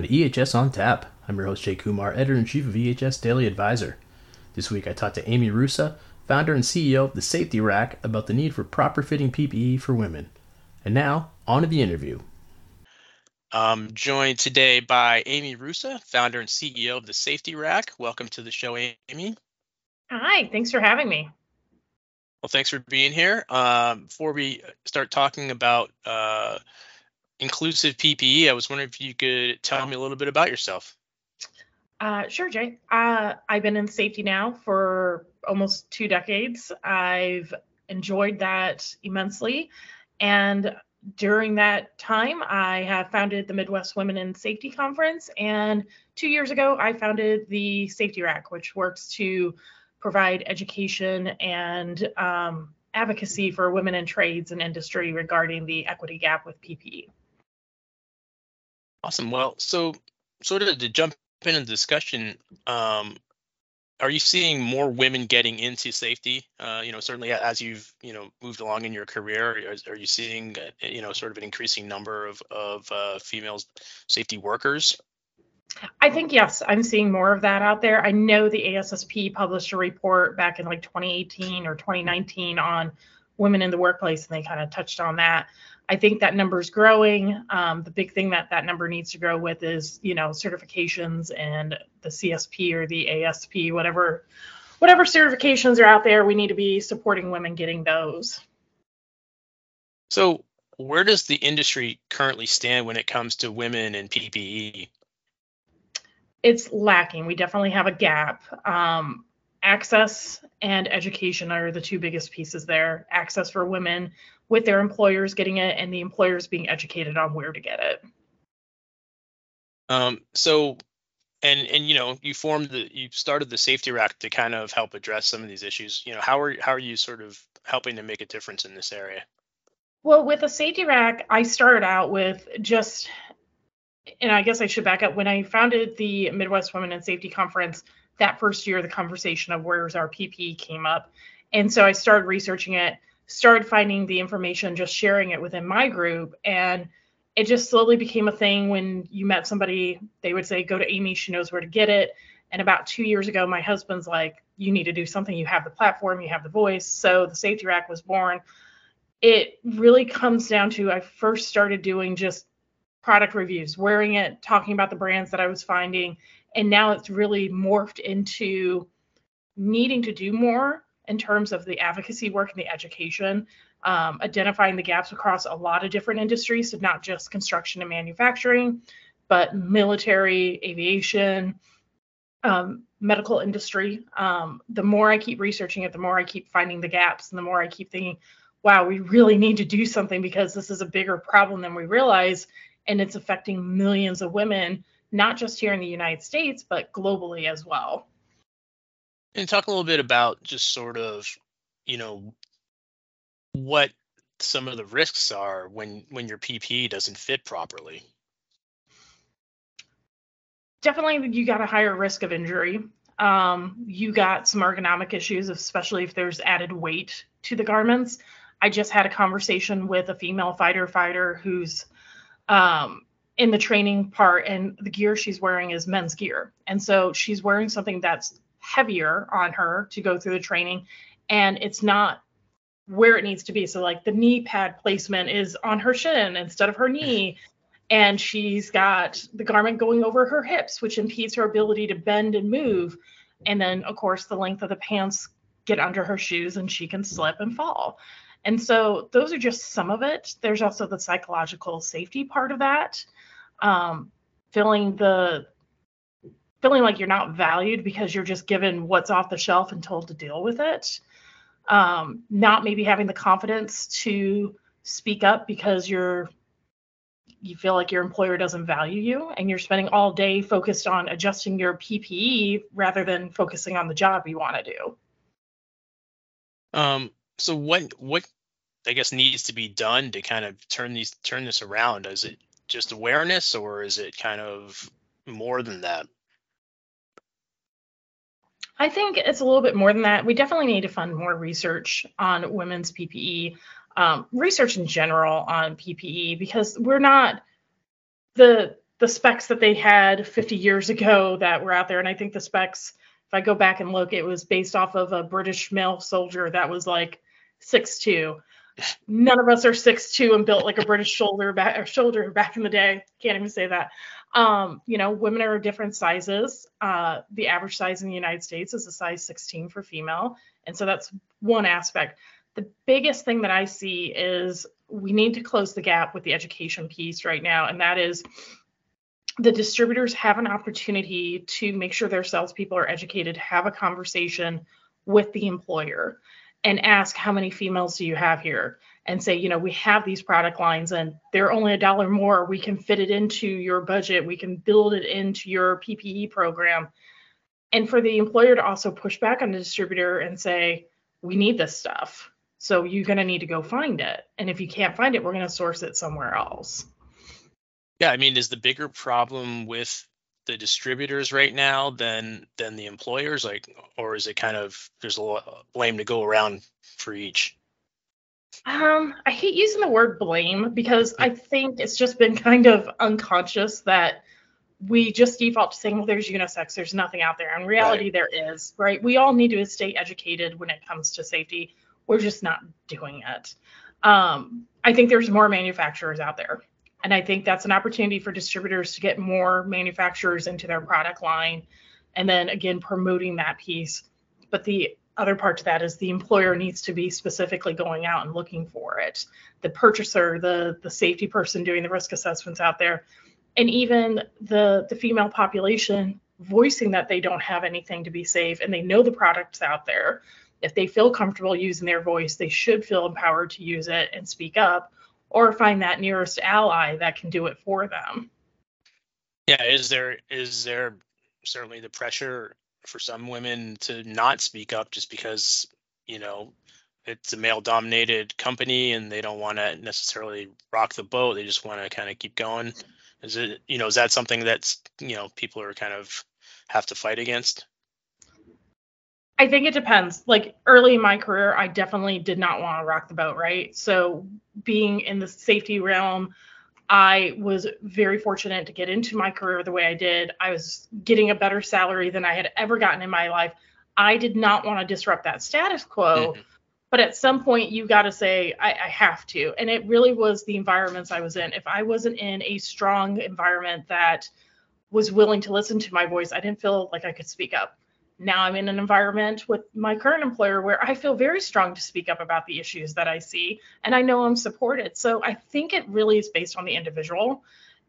welcome to EHS on Tap. I'm your host Jay Kumar, editor in chief of EHS Daily Advisor. This week I talked to Amy Roosa, founder and CEO of the Safety Rack, about the need for proper fitting PPE for women. And now, on to the interview. I'm joined today by Amy Roosa, founder and CEO of the Safety Rack. Welcome to the show, Amy. Hi, thanks for having me. Well, thanks for being here. Um, before we start talking about uh, inclusive PPE, I was wondering if you could tell me a little bit about yourself. Uh, sure, Jay. Uh, I've been in safety now for almost two decades. I've enjoyed that immensely. And during that time, I have founded the Midwest Women in Safety Conference. And two years ago, I founded the Safety Rack, which works to provide education and um, advocacy for women in trades and industry regarding the equity gap with PPE. Awesome. Well, so sort of to jump into the discussion, um, are you seeing more women getting into safety? Uh, you know, certainly as you've you know moved along in your career, are, are you seeing uh, you know sort of an increasing number of of uh, female safety workers? I think yes, I'm seeing more of that out there. I know the ASSP published a report back in like 2018 or 2019 on women in the workplace, and they kind of touched on that. I think that number is growing. Um, the big thing that that number needs to grow with is, you know, certifications and the CSP or the ASP, whatever, whatever certifications are out there. We need to be supporting women getting those. So, where does the industry currently stand when it comes to women and PPE? it's lacking. We definitely have a gap. Um, access and education are the two biggest pieces there. Access for women with their employers getting it, and the employers being educated on where to get it. Um, so, and and you know, you formed the you started the safety rack to kind of help address some of these issues. You know, how are how are you sort of helping to make a difference in this area? Well, with the safety rack, I started out with just and I guess I should back up. When I founded the Midwest Women in Safety Conference, that first year, the conversation of where's our PPE came up. And so I started researching it, started finding the information, just sharing it within my group. And it just slowly became a thing when you met somebody, they would say, go to Amy, she knows where to get it. And about two years ago, my husband's like, you need to do something. You have the platform, you have the voice. So the Safety Rack was born. It really comes down to I first started doing just product reviews, wearing it, talking about the brands that I was finding. And now it's really morphed into needing to do more in terms of the advocacy work and the education, um, identifying the gaps across a lot of different industries, so not just construction and manufacturing, but military, aviation, um, medical industry. Um, the more I keep researching it, the more I keep finding the gaps, and the more I keep thinking, wow, we really need to do something because this is a bigger problem than we realize and it's affecting millions of women, not just here in the United States, but globally as well. And talk a little bit about just sort of, you know, what some of the risks are when when your PPE doesn't fit properly. Definitely, you got a higher risk of injury. Um, you got some ergonomic issues, especially if there's added weight to the garments. I just had a conversation with a female fighter fighter who's um, in the training part, and the gear she's wearing is men's gear. And so she's wearing something that's heavier on her to go through the training, and it's not where it needs to be. So, like the knee pad placement is on her shin instead of her knee. And she's got the garment going over her hips, which impedes her ability to bend and move. And then, of course, the length of the pants get under her shoes and she can slip and fall. And so those are just some of it. There's also the psychological safety part of that. Um, feeling the feeling like you're not valued because you're just given what's off the shelf and told to deal with it. Um, not maybe having the confidence to speak up because you're you feel like your employer doesn't value you and you're spending all day focused on adjusting your PPE rather than focusing on the job you want to do. Um, so what what I guess needs to be done to kind of turn these turn this around? Is it just awareness or is it kind of more than that? I think it's a little bit more than that. We definitely need to fund more research on women's PPE, um, research in general on PPE, because we're not the the specs that they had 50 years ago that were out there. And I think the specs, if I go back and look, it was based off of a British male soldier that was like six two. None of us are six two and built like a British shoulder back or shoulder back in the day. Can't even say that. Um, you know, women are different sizes. Uh, the average size in the United States is a size 16 for female. And so that's one aspect. The biggest thing that I see is we need to close the gap with the education piece right now. And that is the distributors have an opportunity to make sure their salespeople are educated, have a conversation with the employer and ask how many females do you have here? And say you know we have these product lines and they're only a dollar more. We can fit it into your budget. We can build it into your ppe program. And for the employer to also push back on the distributor and say we need this stuff so you're going to need to go find it. And if you can't find it we're going to source it somewhere else. Yeah i mean is the bigger problem with the distributors right now than than the employers? Like or is it kind of there's a lot of blame to go around for each? Um i hate using the word blame because i think it's just been kind of unconscious that we just default to saying well there's unisex there's nothing out there. In reality right. there is right? We all need to stay educated when it comes to safety. We're just not doing it. Um i think there's more manufacturers out there and I think that's an opportunity for distributors to get more manufacturers into their product line and then again promoting that piece. But the other part to that is the employer needs to be specifically going out and looking for it. The purchaser, the the safety person doing the risk assessments out there, and even the the female population voicing that they don't have anything to be safe and they know the products out there. If they feel comfortable using their voice, they should feel empowered to use it and speak up or find that nearest ally that can do it for them. Yeah, is there is there certainly the pressure for some women to not speak up just because, you know, it's a male dominated company and they don't want to necessarily rock the boat. They just want to kind of keep going. Is it, you know, is that something that's, you know, people are kind of have to fight against? I think it depends. Like early in my career, I definitely did not want to rock the boat, right? So being in the safety realm, I was very fortunate to get into my career the way I did. I was getting a better salary than I had ever gotten in my life. I did not want to disrupt that status quo. Mm-hmm. But at some point, you got to say, I, I have to. And it really was the environments I was in. If I wasn't in a strong environment that was willing to listen to my voice, I didn't feel like I could speak up now I'm in an environment with my current employer where I feel very strong to speak up about the issues that I see and I know I'm supported. So I think it really is based on the individual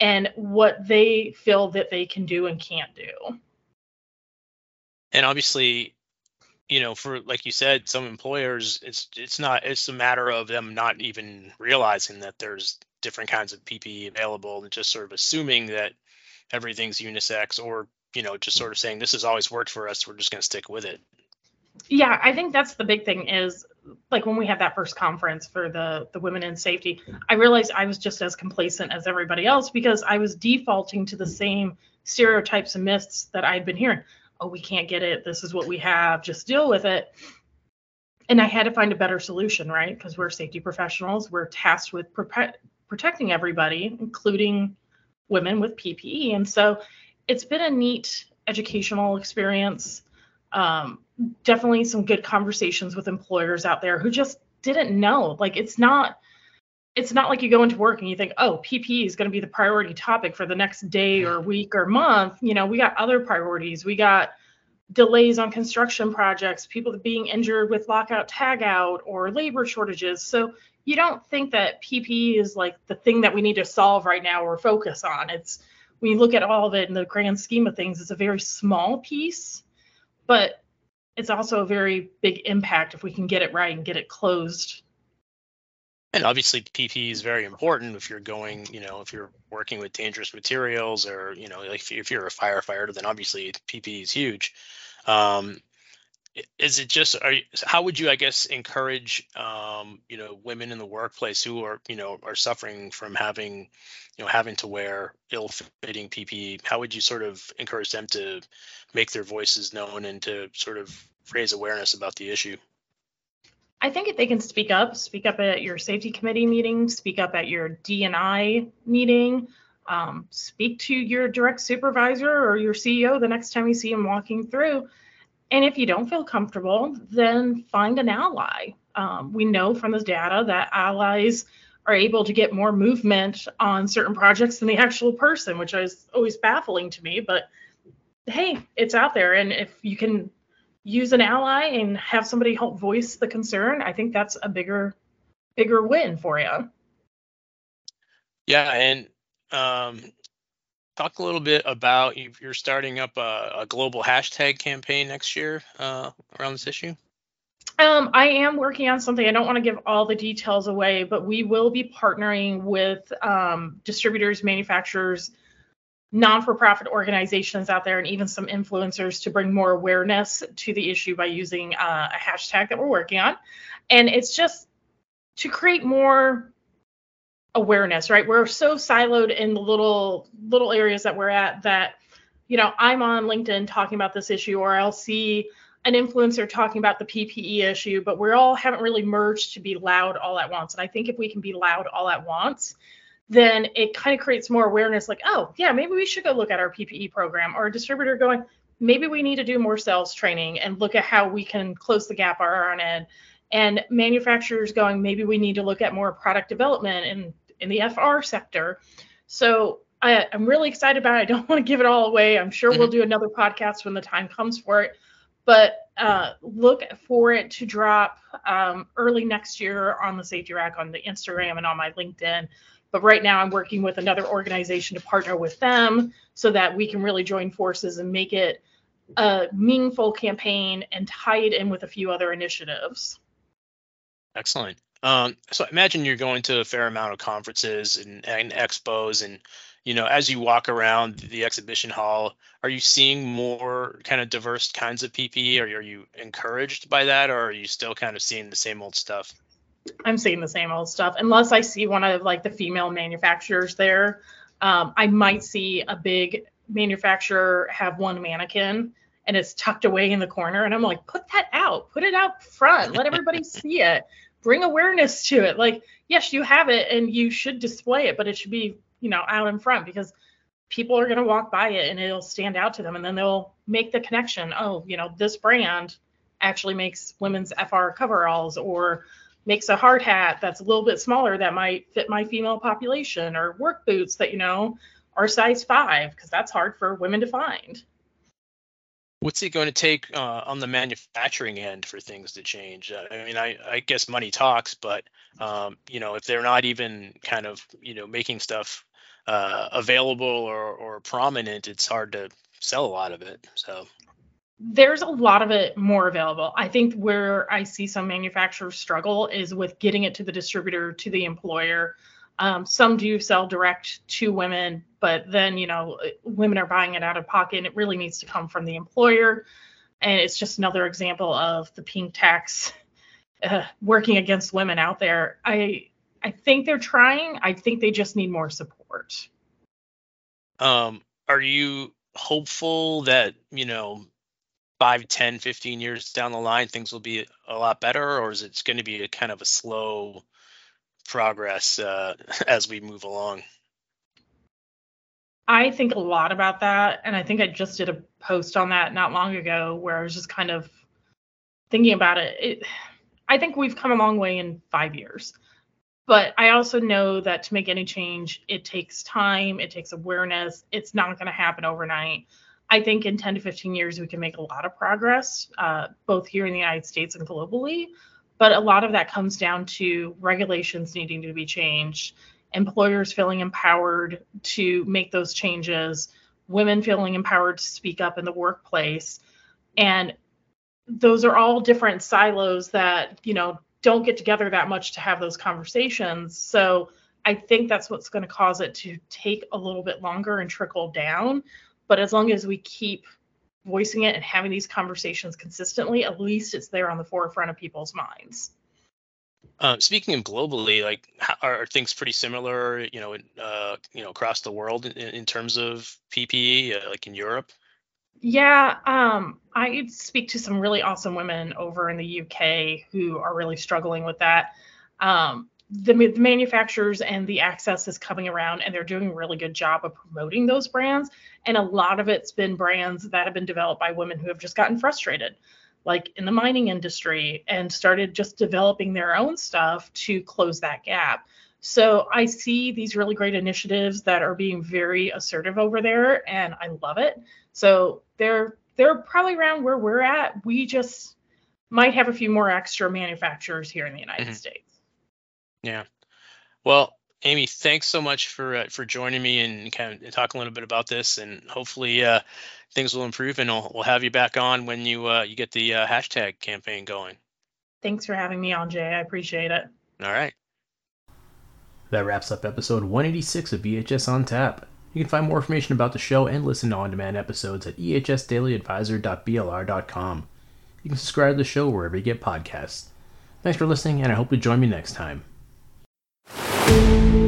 and what they feel that they can do and can't do. And obviously, you know, for like you said, some employers it's it's not it's a matter of them not even realizing that there's different kinds of PPE available and just sort of assuming that everything's unisex or you know, just sort of saying this has always worked for us. We're just going to stick with it. Yeah, I think that's the big thing is like when we had that first conference for the the women in safety, I realized I was just as complacent as everybody else because I was defaulting to the same stereotypes and myths that I'd been hearing. Oh, we can't get it. This is what we have. Just deal with it. And I had to find a better solution, right? Because we're safety professionals. We're tasked with protecting everybody, including women with PPE. And so it's been a neat educational experience. Um, definitely some good conversations with employers out there who just didn't know. Like it's not it's not like you go into work and you think, oh, PPE is going to be the priority topic for the next day or week or month. You know, we got other priorities. We got delays on construction projects, people being injured with lockout tagout or labor shortages. So you don't think that PPE is like the thing that we need to solve right now or focus on. It's when you look at all of it in the grand scheme of things, it's a very small piece, but it's also a very big impact if we can get it right and get it closed. And obviously, PP is very important if you're going, you know, if you're working with dangerous materials or, you know, like if you're a firefighter, then obviously PP is huge. Um, is it just are you, how would you i guess encourage um, you know women in the workplace who are you know are suffering from having you know having to wear ill-fitting ppe how would you sort of encourage them to make their voices known and to sort of raise awareness about the issue i think if they can speak up speak up at your safety committee meeting speak up at your dni meeting Um, speak to your direct supervisor or your CEO the next time you see him walking through. And if you don't feel comfortable, then find an ally. Um, we know from the data that allies are able to get more movement on certain projects than the actual person, which is always baffling to me. But hey, it's out there. And if you can use an ally and have somebody help voice the concern, I think that's a bigger, bigger win for you. Yeah, and um, talk a little bit about you're starting up a, a global hashtag campaign next year uh, around this issue. Um, I am working on something. I don't want to give all the details away, but we will be partnering with um, distributors, manufacturers, non-for-profit organizations out there, and even some influencers to bring more awareness to the issue by using uh, a hashtag that we're working on. And it's just to create more awareness, right? We're so siloed in the little little areas that we're at that, you know, I'm on LinkedIn talking about this issue, or I'll see an influencer talking about the PPE issue, but we all haven't really merged to be loud all at once. And I think if we can be loud all at once, then it kind of creates more awareness like, oh, yeah, maybe we should go look at our PPE program or a distributor going, maybe we need to do more sales training and look at how we can close the gap on our end. And manufacturers going, maybe we need to look at more product development in, in the FR sector. So I, am really excited about it. I don't want to give it all away. I'm sure mm-hmm. we'll do another podcast when the time comes for it but uh, look for it to drop um, early next year on the Safety Rack on the Instagram and on my LinkedIn. But right now, I'm working with another organization to partner with them so that we can really join forces and make it a meaningful campaign and tie it in with a few other initiatives. Excellent. Um, so imagine you're going to a fair amount of conferences and, and expos and you know, as you walk around the exhibition hall, are you seeing more kind of diverse kinds of PPE? Or are you encouraged by that, or are you still kind of seeing the same old stuff? I'm seeing the same old stuff, unless I see one of like the female manufacturers there. Um, I might see a big manufacturer have one mannequin and it's tucked away in the corner, and I'm like, put that out, put it out front, let everybody see it, bring awareness to it. Like, yes, you have it and you should display it, but it should be you know, out in front because people are going to walk by it and it'll stand out to them and then they'll make the connection. Oh, you know, this brand actually makes women's FR coveralls or makes a hard hat that's a little bit smaller that might fit my female population or work boots that, you know, are size five because that's hard for women to find. What's it going to take uh, on the manufacturing end for things to change? Uh, I mean, I, I guess money talks, but um, you know, if they're not even kind of you know making stuff uh, available or, or prominent, it's hard to sell a lot of it. So there's a lot of it more available. I think where I see some manufacturers struggle is with getting it to the distributor, to the employer. Um, some do sell direct to women, but then, you know, women are buying it out of pocket and it really needs to come from the employer. And it's just another example of the pink tax uh, working against women out there. I I think they're trying. I think they just need more support. Um, are you hopeful that, you know, 5, 10, 15 years down the line things will be a lot better or is it going to be a kind of a slow progress uh, as we move along? I think a lot about that. And I think I just did a post on that not long ago where I was just kind of thinking about it. it I think we've come a long way in five years. But I also know that to make any change, it takes time, it takes awareness. It's not going to happen overnight. I think in 10 to 15 years, we can make a lot of progress, uh, both here in the United States and globally. But a lot of that comes down to regulations needing to be changed, employers feeling empowered to make those changes, women feeling empowered to speak up in the workplace. And those are all different silos that, you know, don't get together that much to have those conversations. So I think that's what's going to cause it to take a little bit longer and trickle down. But as long as we keep voicing it and having these conversations consistently, at least it's there on the forefront of people's minds. Uh, speaking of globally, like how, are things pretty similar, you know, uh, you know, across the world in, in terms of PPE, uh, like in Europe? Yeah, um, I speak to some really awesome women over in the UK who are really struggling with that. Um, the, the manufacturers and the access is coming around and they're doing a really good job of promoting those brands. And a lot of it's been brands that have been developed by women who have just gotten frustrated like in the mining industry and started just developing their own stuff to close that gap. So i see these really great initiatives that are being very assertive over there and i love it. So they're they're probably around where we're at. We just might have a few more extra manufacturers here in the united mm-hmm. states yeah. Well, Amy, thanks so much for uh, for joining me and kind of talk a little bit about this, and hopefully uh, things will improve, and we'll, we'll have you back on when you uh, you get the uh, hashtag campaign going. Thanks for having me on, Jay. I appreciate it. All right. That wraps up episode 186 of EHS on Tap. You can find more information about the show and listen to on-demand episodes at ehsdailyadvisor.blr.com. You can subscribe to the show wherever you get podcasts. Thanks for listening, and I hope you join me next time. Música